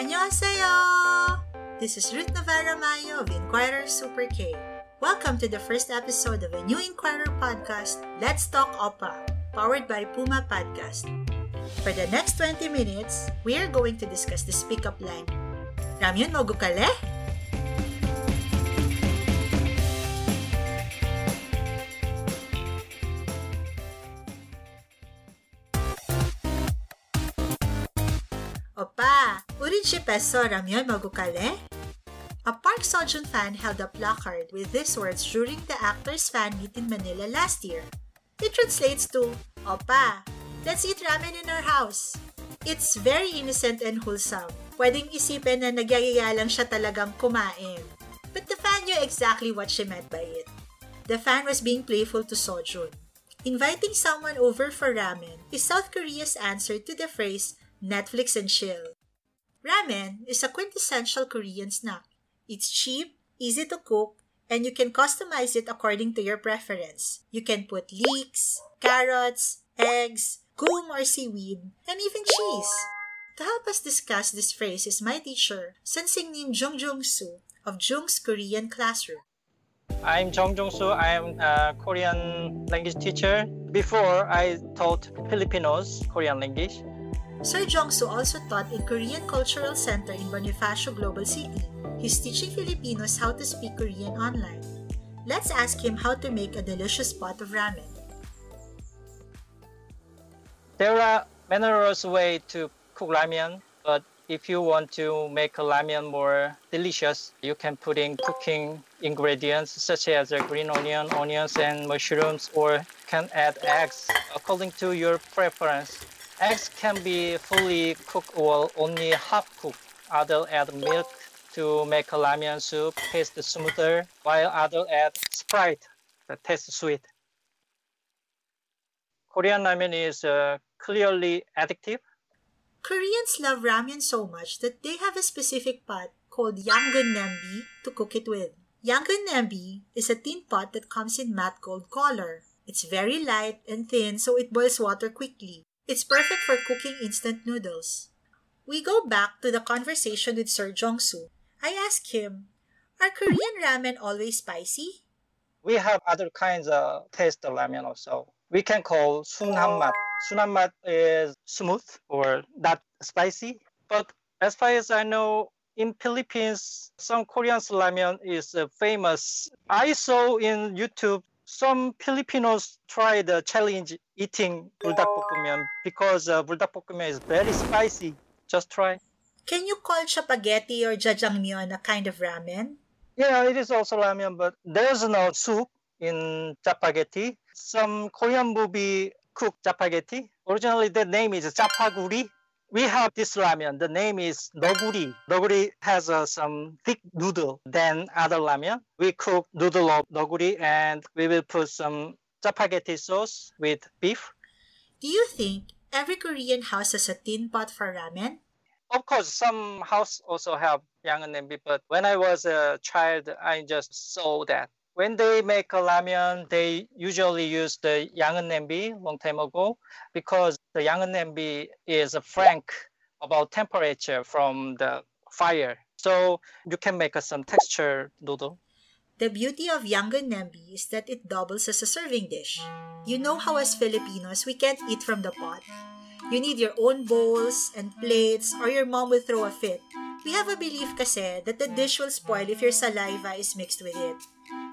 Annyeonghaseyo! This is Ruth Navarra Mayo of Inquirer Super K. Welcome to the first episode of a new Inquirer podcast, Let's Talk Oppa, powered by Puma Podcast. For the next 20 minutes, we are going to discuss the speak up line. Ramyun mo urin si peso ramyun mo gukale? A Park Sojun fan held a placard with these words during the actor's fan meet in Manila last year. It translates to, Opa, let's eat ramen in our house. It's very innocent and wholesome. Pwedeng isipin na nagyayaya lang siya talagang kumain. But the fan knew exactly what she meant by it. The fan was being playful to Sojun. Inviting someone over for ramen is South Korea's answer to the phrase Netflix and chill. Ramen is a quintessential Korean snack. It's cheap, easy to cook, and you can customize it according to your preference. You can put leeks, carrots, eggs, gum or seaweed, and even cheese. To help us discuss this phrase is my teacher, Sensing Nim Jung Jung Soo of Jung's Korean Classroom. I'm Jung Jong Soo. I'm a Korean language teacher. Before, I taught Filipinos Korean language. Sir Jong-soo also taught in Korean Cultural Center in Bonifacio Global City. He's teaching Filipinos how to speak Korean online. Let's ask him how to make a delicious pot of ramen. There are numerous ways to cook ramen, but if you want to make a ramen more delicious, you can put in cooking ingredients such as green onion, onions, and mushrooms, or can add eggs according to your preference. Eggs can be fully cooked or only half cooked. Others add milk to make a ramen soup taste smoother, while others add Sprite that tastes sweet. Korean ramen is uh, clearly addictive. Koreans love ramen so much that they have a specific pot called Yangon Nambi to cook it with. Yangon Nambi is a tin pot that comes in matte gold color. It's very light and thin so it boils water quickly. It's perfect for cooking instant noodles. We go back to the conversation with Sir Jong-soo. I ask him, are Korean ramen always spicy? We have other kinds of taste of ramen also. We can call sunhanmat. Sunhanmat is smooth or not spicy. But as far as I know, in Philippines, some Korean ramen is famous. I saw in YouTube some Filipinos try the challenge eating bulldakbokkeumyeon because uh, bulldakbokkeumyeon is very spicy. Just try. Can you call spaghetti or jjajangmyeon a kind of ramen? Yeah, it is also ramen, but there's no soup in spaghetti. Some Korean movie cook spaghetti. Originally, the name is japaguri. We have this ramen. The name is noguri. Noguri has uh, some thick noodle than other ramen. We cook noodle of noguri and we will put some spaghetti sauce with beef. Do you think every Korean house has a tin pot for ramen? Of course, some house also have yangonnaembi, but when I was a child, I just saw that. When they make a ramen, they usually use the yangonnaembi long time ago because the yangonnaembi is frank about temperature from the fire. So you can make some texture noodle. The beauty of Yangon Nembi is that it doubles as a serving dish. You know how as Filipinos, we can't eat from the pot. You need your own bowls and plates or your mom will throw a fit. We have a belief kasi that the dish will spoil if your saliva is mixed with it.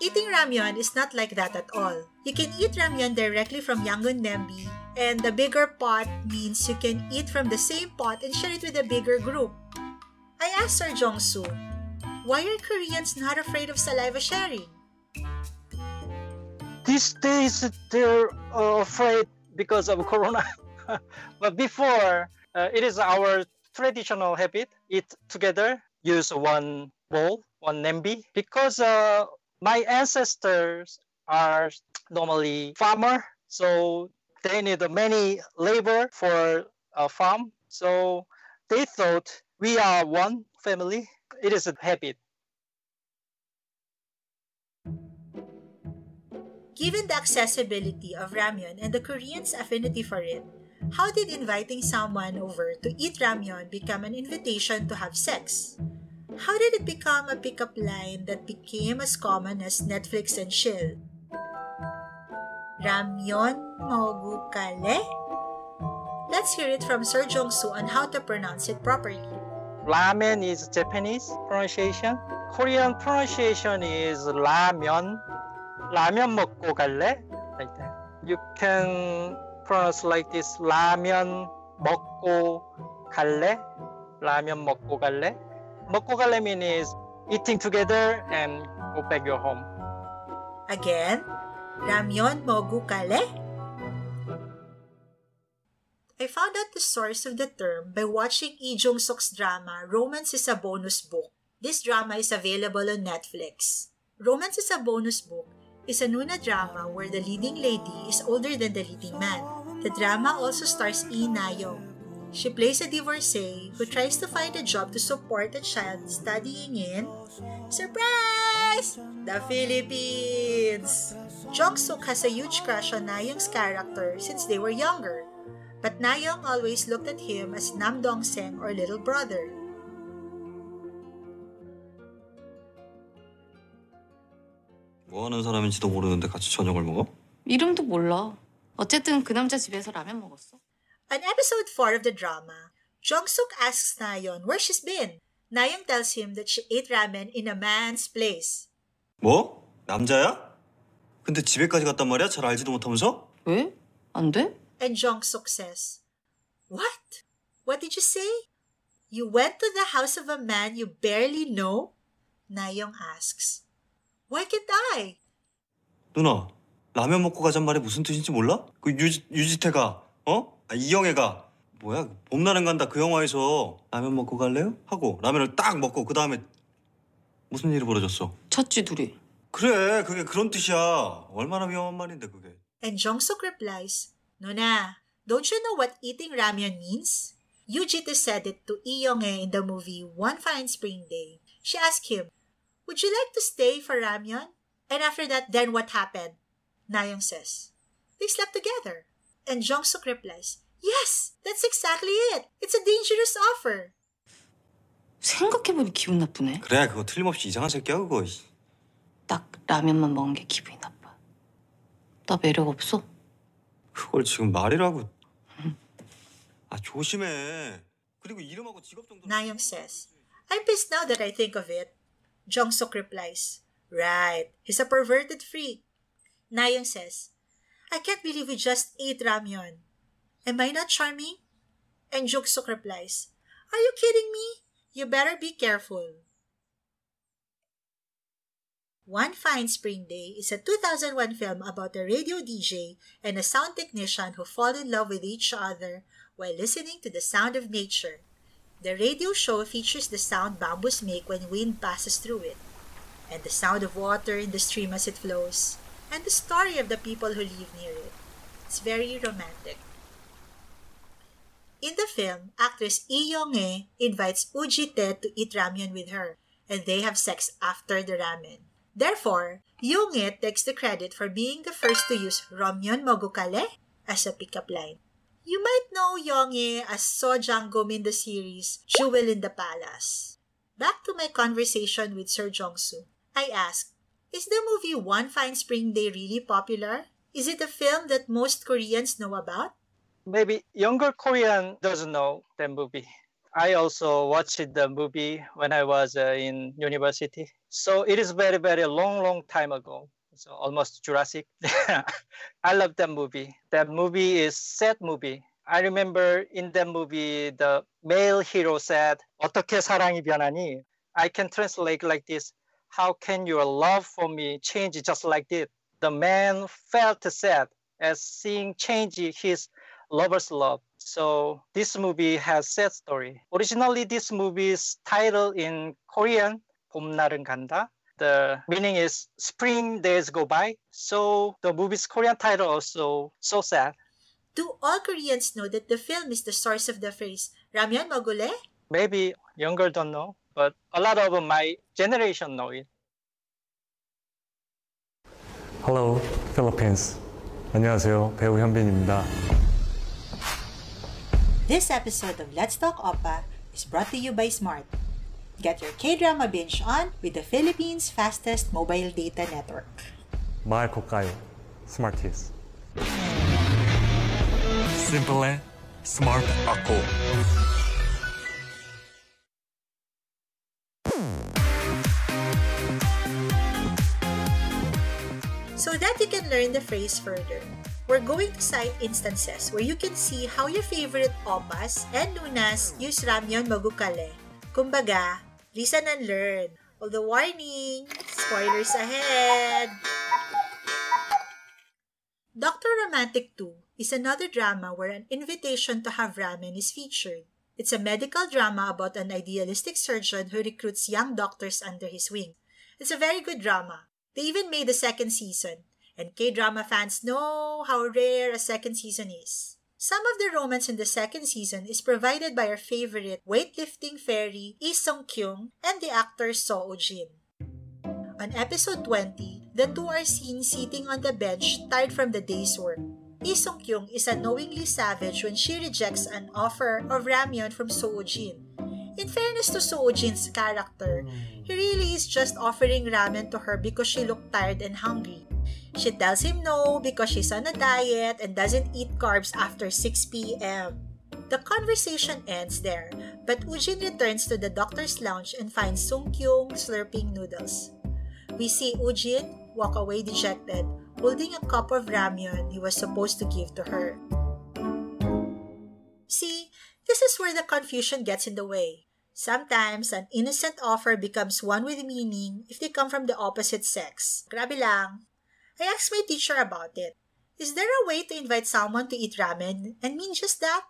Eating ramyun is not like that at all. You can eat ramyun directly from Yangon Nembi, and the bigger pot means you can eat from the same pot and share it with a bigger group. I asked Sir Jong-soo, why are Koreans not afraid of saliva sharing? these days they're uh, afraid because of corona. but before, uh, it is our traditional habit eat together, use one bowl, one nembi. Because uh, my ancestors are normally farmer, so they need many labor for a farm. So they thought we are one family. It is a habit. Given the accessibility of ramyun and the Koreans' affinity for it, how did inviting someone over to eat ramyun become an invitation to have sex? How did it become a pickup line that became as common as Netflix and chill? Ramyon mogukale? Let's hear it from Sir Jong-soo on how to pronounce it properly. Ramen is Japanese pronunciation. Korean pronunciation is 라면. 라면 먹고 갈래? Like that. You can pronounce like this. 라면 먹고 갈래? 라면 먹고 갈래? 먹고 갈래 means eating together and go back your home. Again, ramyon mogukale? I found out the source of the term by watching Lee Jong-suk's drama Romance is a Bonus Book. This drama is available on Netflix. Romance is a Bonus Book is a Nuna drama where the leading lady is older than the leading man. The drama also stars Lee Na-young. She plays a divorcee who tries to find a job to support a child studying in surprise the Philippines. Jong-suk has a huge crush on Na-young's character since they were younger, but Na-young always looked at him as Nam Dong-seng or little brother. 뭐 하는 사람인지도 모르는데 같이 저녁을 먹어? 이름도 몰라. 어쨌든 그 남자 집에서 라면 먹었어. On episode 4 of the drama, Jong-suk asks Na-young where she's been. Na-young tells him that she ate ramen in a man's place. 뭐? 남자야? 근데 집에까지 갔단 말이야? 잘 알지도 못하면서? 왜? 안 돼? And Jong-suk says, What? What did you say? You went to the house of a man you barely know? Na-young asks. Why can't I? 누나, 라면 먹고 가잔 말이 무슨 뜻인지 몰라? 그 유지, 유지태가, 어? 아, 이영애가, 뭐야, 봄나는 간다 그 영화에서 라면 먹고 갈래요? 하고 라면을 딱 먹고 그 다음에 무슨 일이 벌어졌어? 쳤지 둘이. 그래, 그게 그런 뜻이야. 얼마나 위험한 말인데 그게. And Jong-suk replies, Nona, don't you know what eating ramyun means? Yujita said it to Lee Young-ae in the movie One Fine Spring Day. She asked him, Would you like to stay for ramyun? And after that, then what happened? Nayoung says, They slept together. And Jong-suk replies, Yes, that's exactly it. It's a dangerous offer. 생각해보니 기분 나쁘네. 그래, 그거 틀림없이 이상한 새끼야 그거. 딱 라면만 먹은 게 기분이 나빠. 나 매력 없어? 그걸 지금 말이라고. 아 조심해. 그리고 이름하고 직업 정도. Nayoung says, I'm pissed now that I think of it. Jong-suk replies, Right, he's a perverted freak. Nayoung says, I can't believe we just ate ramyun. Am I not charming? And Jong-suk replies, Are you kidding me? You better be careful. One Fine Spring Day is a 2001 film about a radio DJ and a sound technician who fall in love with each other while listening to the sound of nature. The radio show features the sound bamboos make when wind passes through it, and the sound of water in the stream as it flows, and the story of the people who live near it. It's very romantic. In the film, actress Lee Young-ae invites Uji Tae to eat ramyun with her, and they have sex after the ramen. Therefore, Young-ae takes the credit for being the first to use ramyun mogukale as a pickup line. You might know Young-ae as So Jang-gum in the series Jewel in the Palace. Back to my conversation with Sir Jong-soo. I asked, is the movie One Fine Spring Day really popular? Is it a film that most Koreans know about? Maybe younger Korean doesn't know that movie. I also watched the movie when I was uh, in university. So it is very, very long, long time ago So almost Jurassic. I love that movie. That movie is sad movie. I remember in that movie, the male hero said, 어떻게 사랑이 변하니? I can translate like this. How can your love for me change just like this? the man felt sad as seeing change his lover's love. So this movie has sad story. Originally, this movie's title in Korean, 봄날은 간다. The meaning is spring days go by. So the movie's Korean title also so sad. Do all Koreans know that the film is the source of the phrase ramyeon 먹을래? Maybe younger don't know, but a lot of my generation know it. Hello, Philippines. 안녕하세요. 배우 현빈입니다. This episode of Let's Talk Oppa is brought to you by Smart. Get your K-drama binge on with the Philippines' fastest mobile data network. mahal ko kayo. Smarties. Simple eh? smart ako. So that you can learn the phrase further, we're going to cite instances where you can see how your favorite oppas and nunas use ramyeon magukale. Kumbaga, listen and learn. Although warning, spoilers ahead! Dr. Romantic 2 is another drama where an invitation to have ramen is featured. It's a medical drama about an idealistic surgeon who recruits young doctors under his wing. It's a very good drama. They even made a second season, and K drama fans know how rare a second season is. Some of the romance in the second season is provided by our favorite weightlifting fairy Lee Sung Kyung and the actor So Jin. On episode 20, the two are seen sitting on the bench tired from the day's work. Lee Sung Kyung is unknowingly savage when she rejects an offer of ramyeon from So Jin. In fairness to So Jin's character, he really is just offering ramen to her because she looked tired and hungry. She tells him no because she's on a diet and doesn't eat carbs after 6 p.m. The conversation ends there, but Ujin returns to the doctor's lounge and finds Sung Kyung slurping noodles. We see Ujin walk away dejected, holding a cup of ramyeon he was supposed to give to her. See, this is where the confusion gets in the way. Sometimes, an innocent offer becomes one with meaning if they come from the opposite sex. Grabe lang. I asked my teacher about it. Is there a way to invite someone to eat ramen and mean just that?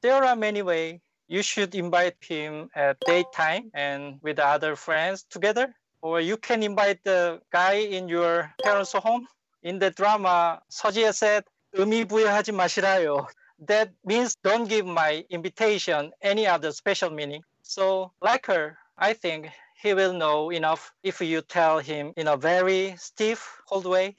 There are many ways. You should invite him at daytime and with other friends together. Or you can invite the guy in your parents' home. In the drama, 서지혜 said, 의미 부여하지 마시라요. That means don't give my invitation any other special meaning. So, like her, I think he will know enough if you tell him in a very stiff, cold way.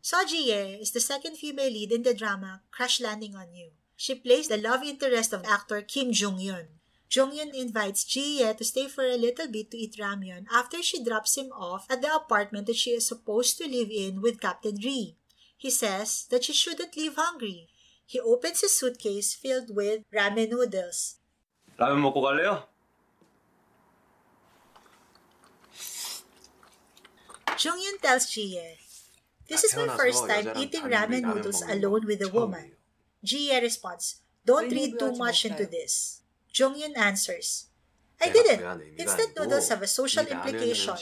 So Ji-ye is the second female lead in the drama Crash Landing on You. She plays the love interest of actor Kim Jung-hyun. Jonghyun invites Ji-ye to stay for a little bit to eat ramyun after she drops him off at the apartment that she is supposed to live in with Captain Ri. He says that she shouldn't leave hungry. He opens his suitcase filled with ramen noodles. Ramen 먹고 갈래요? Jungyun tells Jie, This is my first time eating ramen noodles alone with a woman. Jie responds, Don't read too much into this. Jungyun answers, I didn't. Instant noodles have a social implication.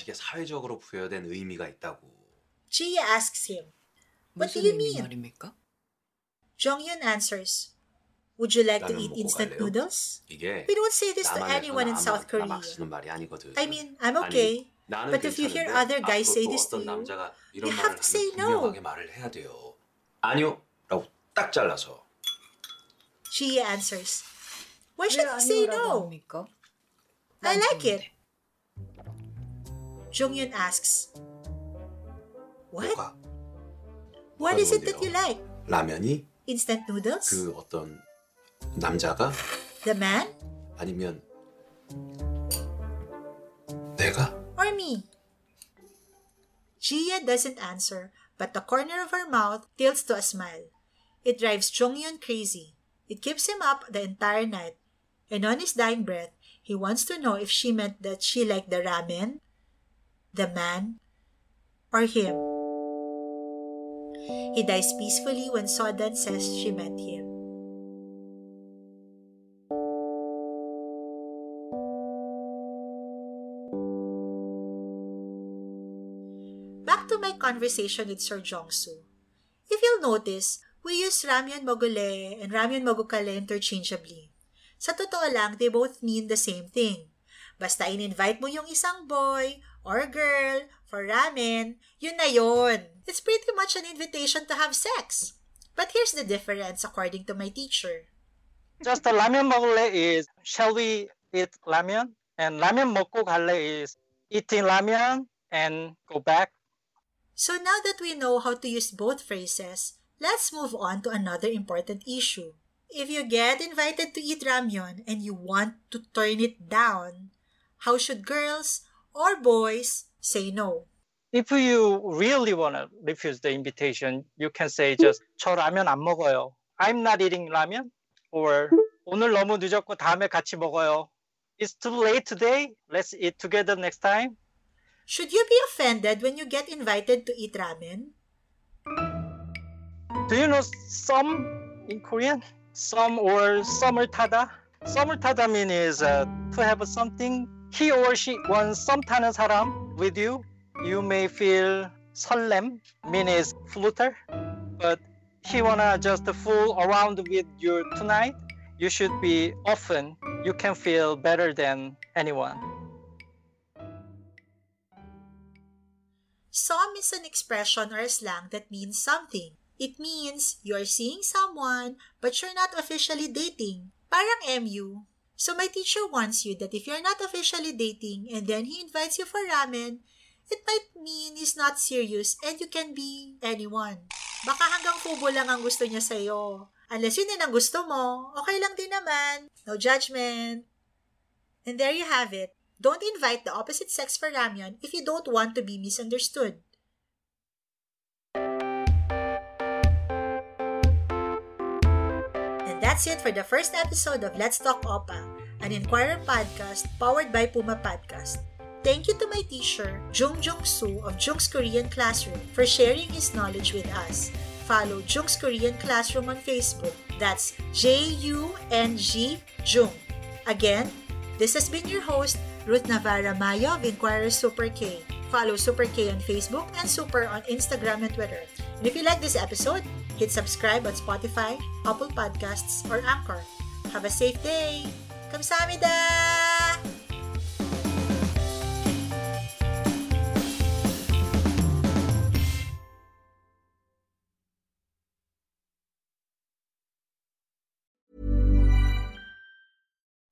Jie asks him, What do you mean? Jungyun answers, Would you like to eat instant noodles? We don't say this to anyone in South Korea. I mean, I'm okay. 아니, 나는 But if you hear 괜찮은데 other guys 앞으로 say 또 this to 어떤 you, 남자가 이런 you 말을 have to say 하면 no. 분명하게 말을 해야 돼요. 아니요, 라고 딱 잘라서. Jie answers, Why should I say no? 합니까? I like it. Jong-yun asks, What? 뭐가 What is it that you 뭔데요? like? 라면이 Instant noodles? 그 어떤 남자가 The man? 아니면 내가 Or me? Jia doesn't answer, but the corner of her mouth tilts to a smile. It drives Jonghyun crazy. It keeps him up the entire night. And on his dying breath, he wants to know if she meant that she liked the ramen, the man, or him. He dies peacefully when Sodan says she meant him. conversation with Sir Jongsu. If you'll notice, we use ramyun mogule and ramyun mogukale interchangeably. Sa totoo lang, they both mean the same thing. Basta in-invite mo yung isang boy or girl for ramen, yun na yun. It's pretty much an invitation to have sex. But here's the difference according to my teacher. Just the ramyun mogule is, shall we eat ramyun? And ramyun moku is, eating ramyun and go back So now that we know how to use both phrases, let's move on to another important issue. If you get invited to eat ramyun and you want to turn it down, how should girls or boys say no? If you really want to refuse the invitation, you can say just 저 라면 안 먹어요. I'm not eating 라면. Or 오늘 너무 늦었고 다음에 같이 먹어요. It's too late today. Let's eat together next time. Should you be offended when you get invited to eat ramen? Do you know some in Korean? Some or summer 타다? Summer 타다 mean is uh, to have something he or she wants some 타는 사람 with you. You may feel 설렘 mean is flutter, but he wanna just fool around with you tonight. You should be often. You can feel better than anyone. Some is an expression or slang that means something. It means you're seeing someone but you're not officially dating. Parang MU. So my teacher wants you that if you're not officially dating and then he invites you for ramen, it might mean he's not serious and you can be anyone. Baka hanggang kubo lang ang gusto niya sa'yo. Unless yun din ang gusto mo, okay lang din naman. No judgment. And there you have it. Don't invite the opposite sex for ramyun if you don't want to be misunderstood. And that's it for the first episode of Let's Talk Opa, an Inquirer podcast powered by Puma Podcast. Thank you to my teacher, Jung Jung Soo of Jung's Korean Classroom for sharing his knowledge with us. Follow Jung's Korean Classroom on Facebook. That's J-U-N-G Jung. Again, this has been your host, Ruth Navarra Mayo of Inquirer Super K. Follow Super K on Facebook and Super on Instagram and Twitter. And if you like this episode, hit subscribe on Spotify, Apple Podcasts, or Anchor. Have a safe day! 감